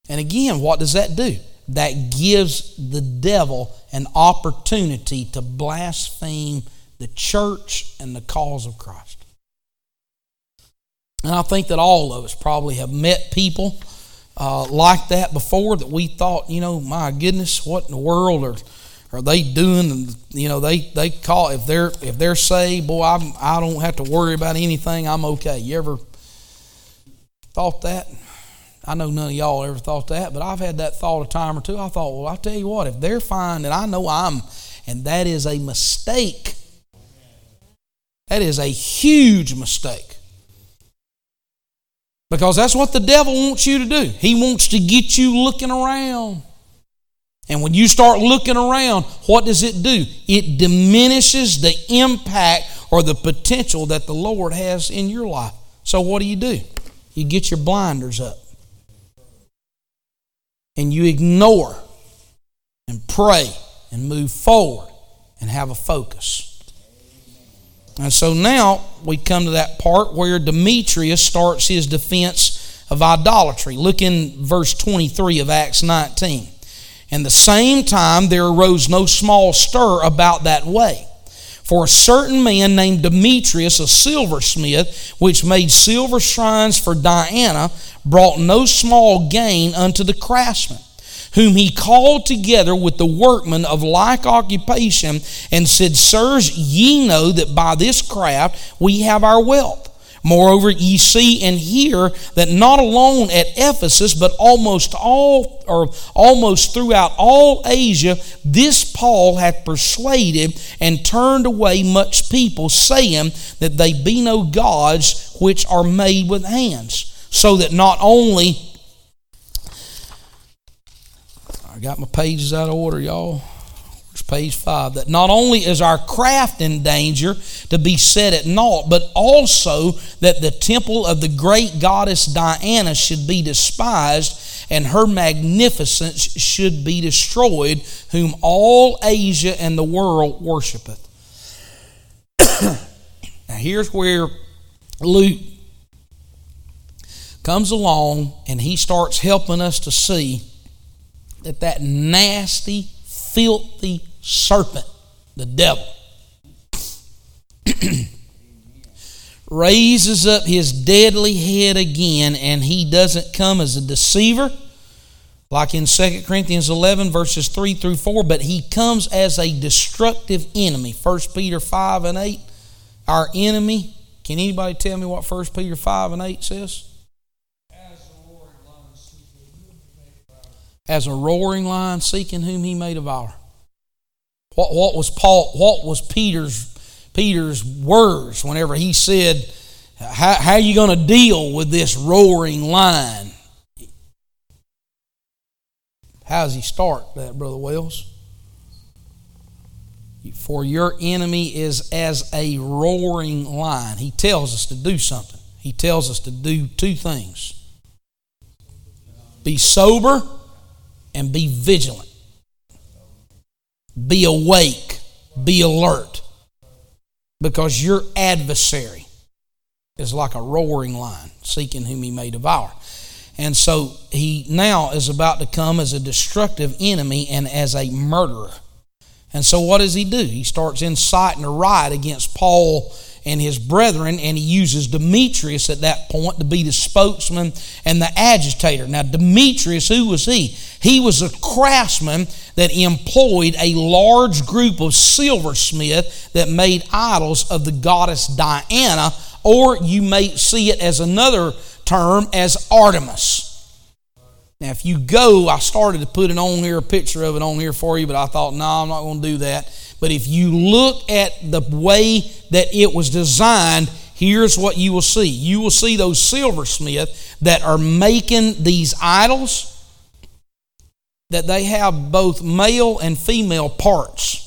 And again, what does that do? That gives the devil an opportunity to blaspheme the church and the cause of Christ. And I think that all of us probably have met people uh, like that before that we thought, you know, my goodness, what in the world are are they doing you know they they call if they're if they're saved boy I'm, i don't have to worry about anything. I'm okay. You ever thought that? I know none of y'all ever thought that but i've had that thought a time or two. I thought well i tell you what if they're fine then i know i'm and that is a mistake. That is a huge mistake. Because that's what the devil wants you to do. He wants to get you looking around And when you start looking around, what does it do? It diminishes the impact or the potential that the Lord has in your life. So, what do you do? You get your blinders up and you ignore and pray and move forward and have a focus. And so now we come to that part where Demetrius starts his defense of idolatry. Look in verse 23 of Acts 19. And the same time there arose no small stir about that way. For a certain man named Demetrius, a silversmith, which made silver shrines for Diana, brought no small gain unto the craftsmen whom he called together with the workmen of like occupation, and said, Sirs, ye know that by this craft we have our wealth. Moreover, ye see and hear that not alone at Ephesus, but almost all or almost throughout all Asia, this Paul hath persuaded and turned away much people, saying that they be no gods which are made with hands. So that not only I got my pages out of order, y'all. Page five? That not only is our craft in danger to be set at naught, but also that the temple of the great goddess Diana should be despised and her magnificence should be destroyed, whom all Asia and the world worshipeth. now, here's where Luke comes along and he starts helping us to see that that nasty, filthy serpent, the devil, raises up his deadly head again, and he doesn't come as a deceiver, like in 2 Corinthians 11, verses 3 through 4, but he comes as a destructive enemy. 1 Peter 5 and 8, our enemy. Can anybody tell me what 1 Peter 5 and 8 says? as a roaring lion seeking whom he may devour. What, what was Paul? What was Peter's Peter's words whenever he said, "How, how are you going to deal with this roaring lion?" How does he start that, brother Wells? For your enemy is as a roaring lion. He tells us to do something. He tells us to do two things. Be sober and be vigilant. Be awake. Be alert. Because your adversary is like a roaring lion, seeking whom he may devour. And so he now is about to come as a destructive enemy and as a murderer. And so what does he do? He starts inciting a riot against Paul and his brethren, and he uses Demetrius at that point to be the spokesman and the agitator. Now, Demetrius, who was he? He was a craftsman that employed a large group of silversmiths that made idols of the goddess Diana, or you may see it as another term as Artemis. Now, if you go, I started to put it on here, a picture of it on here for you, but I thought, no, I'm not going to do that. But if you look at the way that it was designed, here's what you will see. You will see those silversmiths that are making these idols that they have both male and female parts.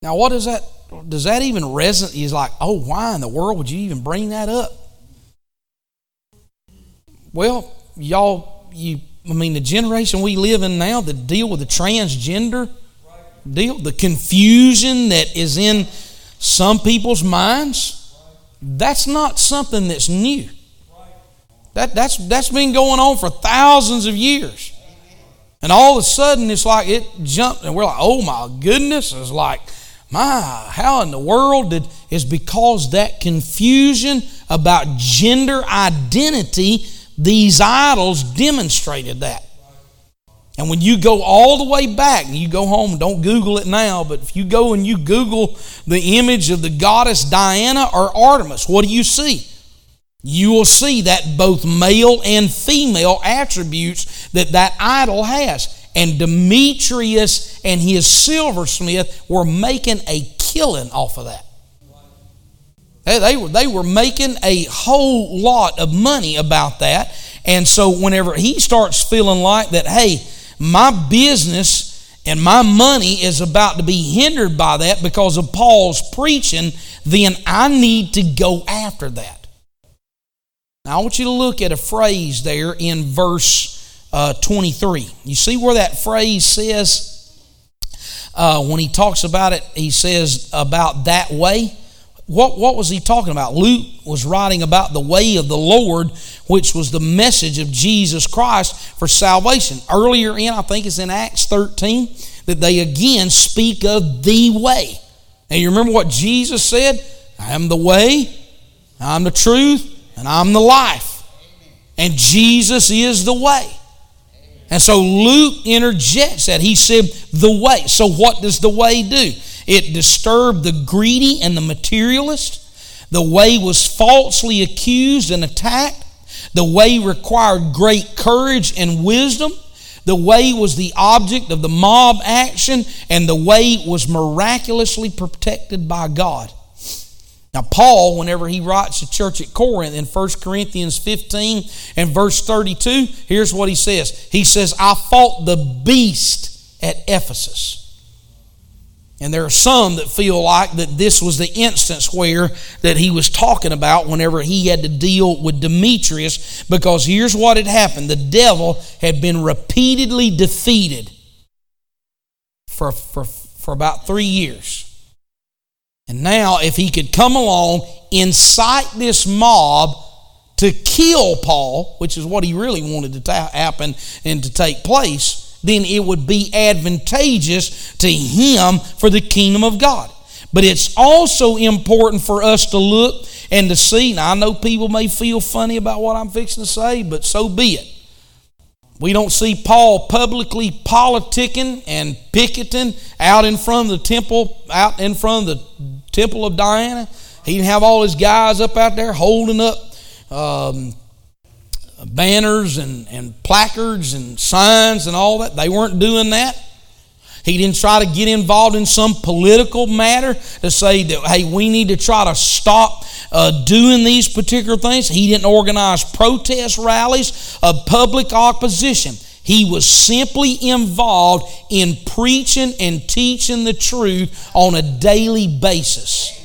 Now, what does that does that even resonate? He's like, oh, why in the world would you even bring that up? Well, y'all, you I mean, the generation we live in now that deal with the transgender deal, the confusion that is in some people's minds, that's not something that's new. That, that's, that's been going on for thousands of years. And all of a sudden, it's like it jumped, and we're like, oh my goodness. It's like, my, how in the world did, is because that confusion about gender identity these idols demonstrated that. And when you go all the way back, and you go home, don't Google it now, but if you go and you Google the image of the goddess Diana or Artemis, what do you see? You will see that both male and female attributes that that idol has. And Demetrius and his silversmith were making a killing off of that. They, were, they were making a whole lot of money about that. And so, whenever he starts feeling like that, hey, my business and my money is about to be hindered by that because of Paul's preaching, then I need to go after that. Now, I want you to look at a phrase there in verse uh, 23. You see where that phrase says, uh, when he talks about it, he says about that way what, what was he talking about? Luke was writing about the way of the Lord, which was the message of Jesus Christ for salvation. Earlier in, I think it's in Acts 13, that they again speak of the way. And you remember what Jesus said? I am the way, I'm the truth, and I'm the life. And Jesus is the way. And so Luke interjects that. He said, the way. So what does the way do? It disturbed the greedy and the materialist. The way was falsely accused and attacked. The way required great courage and wisdom. The way was the object of the mob action, and the way was miraculously protected by God. Now, Paul, whenever he writes the church at Corinth in 1 Corinthians 15 and verse 32, here's what he says He says, I fought the beast at Ephesus. And there are some that feel like that this was the instance where that he was talking about whenever he had to deal with Demetrius because here's what had happened. The devil had been repeatedly defeated for, for, for about three years. And now if he could come along, incite this mob to kill Paul, which is what he really wanted to ta- happen and to take place, then it would be advantageous to him for the kingdom of God. But it's also important for us to look and to see. Now, I know people may feel funny about what I'm fixing to say, but so be it. We don't see Paul publicly politicking and picketing out in front of the temple, out in front of the temple of Diana. He didn't have all his guys up out there holding up um, banners and, and placards and signs and all that. They weren't doing that. He didn't try to get involved in some political matter to say that, hey, we need to try to stop uh, doing these particular things. He didn't organize protest rallies of public opposition. He was simply involved in preaching and teaching the truth on a daily basis.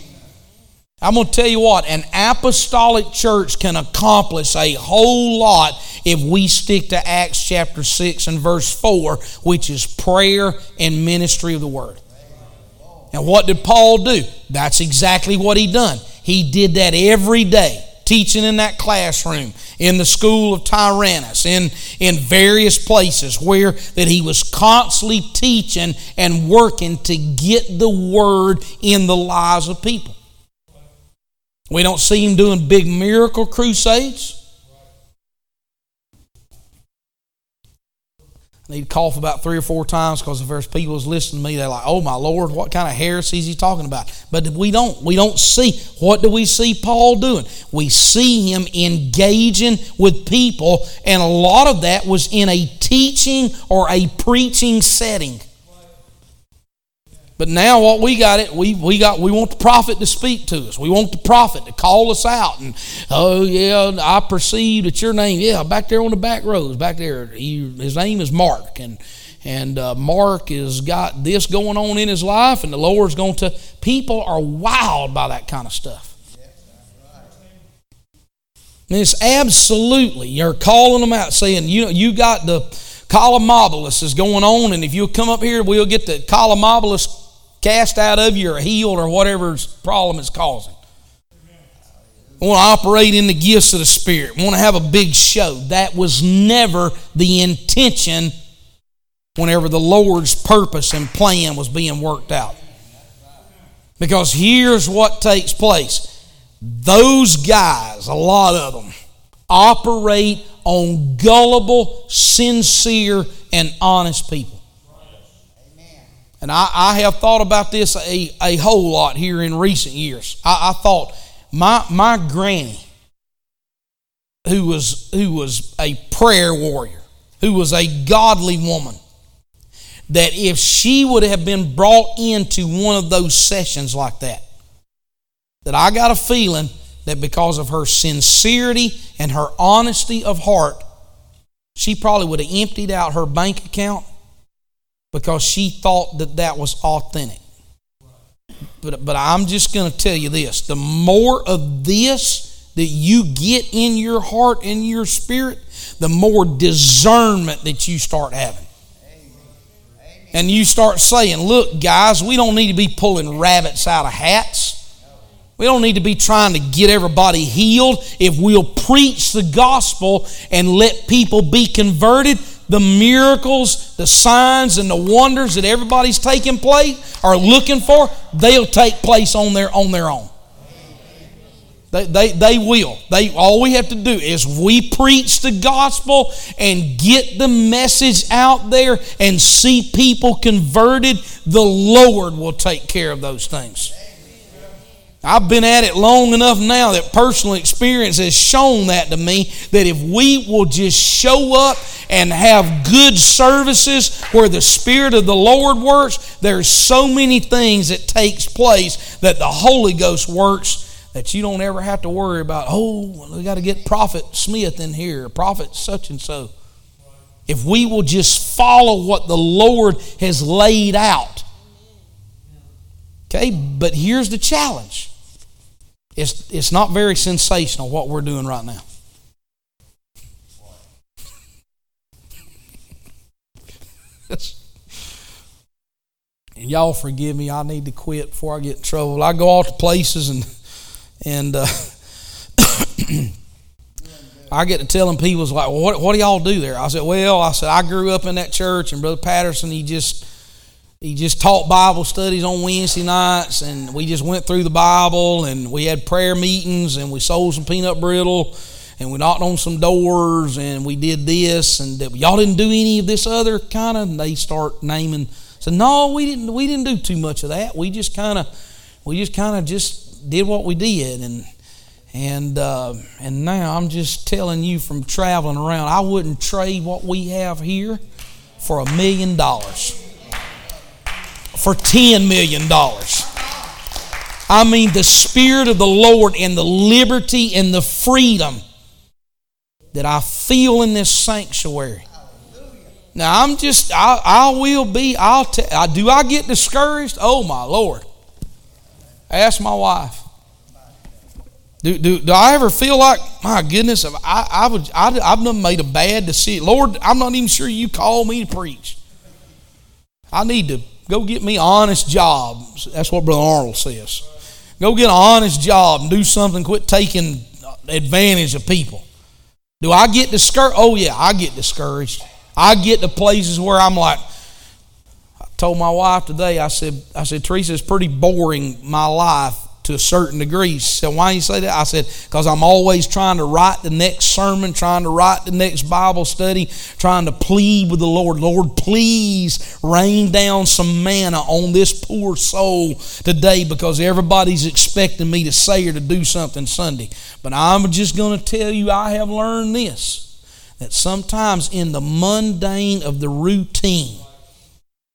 I'm going to tell you what, an apostolic church can accomplish a whole lot if we stick to Acts chapter 6 and verse 4, which is prayer and ministry of the word. And what did Paul do? That's exactly what he done. He did that every day, teaching in that classroom, in the school of Tyrannus, in, in various places where that he was constantly teaching and working to get the word in the lives of people. We don't see him doing big miracle crusades. I need to cough about three or four times because if there's people who's listening to me, they're like, "Oh my Lord, what kind of heresy is he talking about?" But we don't. We don't see. What do we see Paul doing? We see him engaging with people, and a lot of that was in a teaching or a preaching setting. But now what we got it, we, we got we want the prophet to speak to us. We want the prophet to call us out. And oh yeah, I perceive that your name, yeah, back there on the back rows, back there. He, his name is Mark. And and uh, Mark has got this going on in his life, and the Lord's going to. People are wild by that kind of stuff. And it's absolutely you're calling them out, saying you know you got the columobolus is going on, and if you'll come up here, we'll get the columobolus cast out of you or healed or whatever problem is causing. I want to operate in the gifts of the Spirit. I want to have a big show. That was never the intention whenever the Lord's purpose and plan was being worked out. Because here's what takes place those guys, a lot of them, operate on gullible, sincere, and honest people. And I, I have thought about this a, a whole lot here in recent years. I, I thought my, my granny, who was, who was a prayer warrior, who was a godly woman, that if she would have been brought into one of those sessions like that, that I got a feeling that because of her sincerity and her honesty of heart, she probably would have emptied out her bank account because she thought that that was authentic. But, but I'm just going to tell you this the more of this that you get in your heart and your spirit, the more discernment that you start having. And you start saying, look, guys, we don't need to be pulling rabbits out of hats. We don't need to be trying to get everybody healed. If we'll preach the gospel and let people be converted, the miracles, the signs, and the wonders that everybody's taking place are looking for, they'll take place on their on their own. They, they, they will. They, all we have to do is we preach the gospel and get the message out there and see people converted, the Lord will take care of those things. I've been at it long enough now that personal experience has shown that to me that if we will just show up and have good services where the Spirit of the Lord works, there's so many things that takes place that the Holy Ghost works that you don't ever have to worry about, oh, we got to get Prophet Smith in here, Prophet such and so. If we will just follow what the Lord has laid out. Okay, but here's the challenge it's, it's not very sensational what we're doing right now. and y'all forgive me, I need to quit before I get in trouble. I go off to places and and uh, I get to telling people like, well, what, what do y'all do there? I said, well, I said I grew up in that church, and Brother Patterson, he just he just taught Bible studies on Wednesday nights, and we just went through the Bible, and we had prayer meetings, and we sold some peanut brittle, and we knocked on some doors, and we did this, and y'all didn't do any of this other kind of. They start naming. So no, we didn't. We didn't do too much of that. We just kind of, we just kind of just did what we did, and and uh, and now I'm just telling you from traveling around, I wouldn't trade what we have here for a million dollars for $10 million. I mean, the Spirit of the Lord and the liberty and the freedom that I feel in this sanctuary. Now, I'm just, I, I will be, I'll tell, do I get discouraged? Oh, my Lord. Ask my wife. Do, do, do I ever feel like, my goodness, I, I would, I, I've done made a bad decision. Lord, I'm not even sure you called me to preach. I need to Go get me honest jobs. That's what Brother Arnold says. Go get an honest job and do something. Quit taking advantage of people. Do I get discouraged? Oh, yeah, I get discouraged. I get to places where I'm like, I told my wife today, I said, I said, Teresa, it's pretty boring, my life to a certain degree. So why you say that? I said, because I'm always trying to write the next sermon, trying to write the next Bible study, trying to plead with the Lord. Lord, please rain down some manna on this poor soul today because everybody's expecting me to say or to do something Sunday. But I'm just going to tell you, I have learned this that sometimes in the mundane of the routine,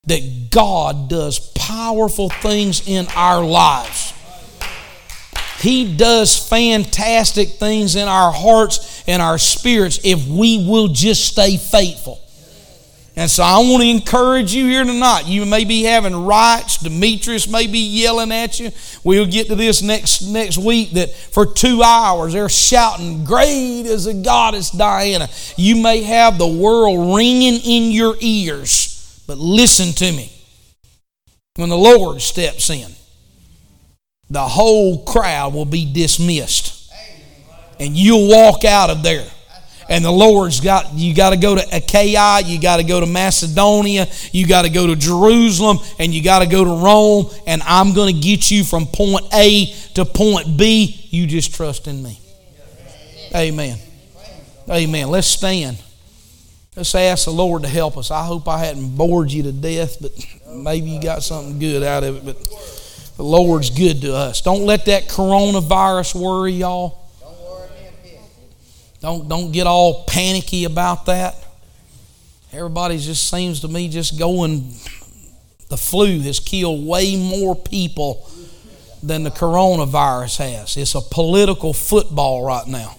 that God does powerful things in our lives. He does fantastic things in our hearts and our spirits if we will just stay faithful. And so I want to encourage you here tonight. You may be having rights. Demetrius may be yelling at you. We'll get to this next next week that for two hours they're shouting, Great is the goddess Diana. You may have the world ringing in your ears. But listen to me. When the Lord steps in, the whole crowd will be dismissed. And you'll walk out of there. And the Lord's got, you got to go to Achaia, you got to go to Macedonia, you got to go to Jerusalem, and you got to go to Rome, and I'm going to get you from point A to point B. You just trust in me. Amen. Amen. Let's stand. Let's ask the Lord to help us. I hope I hadn't bored you to death, but maybe you got something good out of it. But the Lord's good to us. Don't let that coronavirus worry y'all. Don't, don't get all panicky about that. Everybody just seems to me just going, the flu has killed way more people than the coronavirus has. It's a political football right now.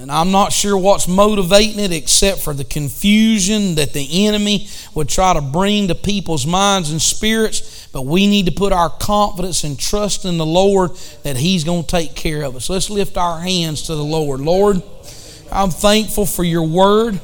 And I'm not sure what's motivating it except for the confusion that the enemy would try to bring to people's minds and spirits. But we need to put our confidence and trust in the Lord that He's going to take care of us. Let's lift our hands to the Lord. Lord, I'm thankful for your word.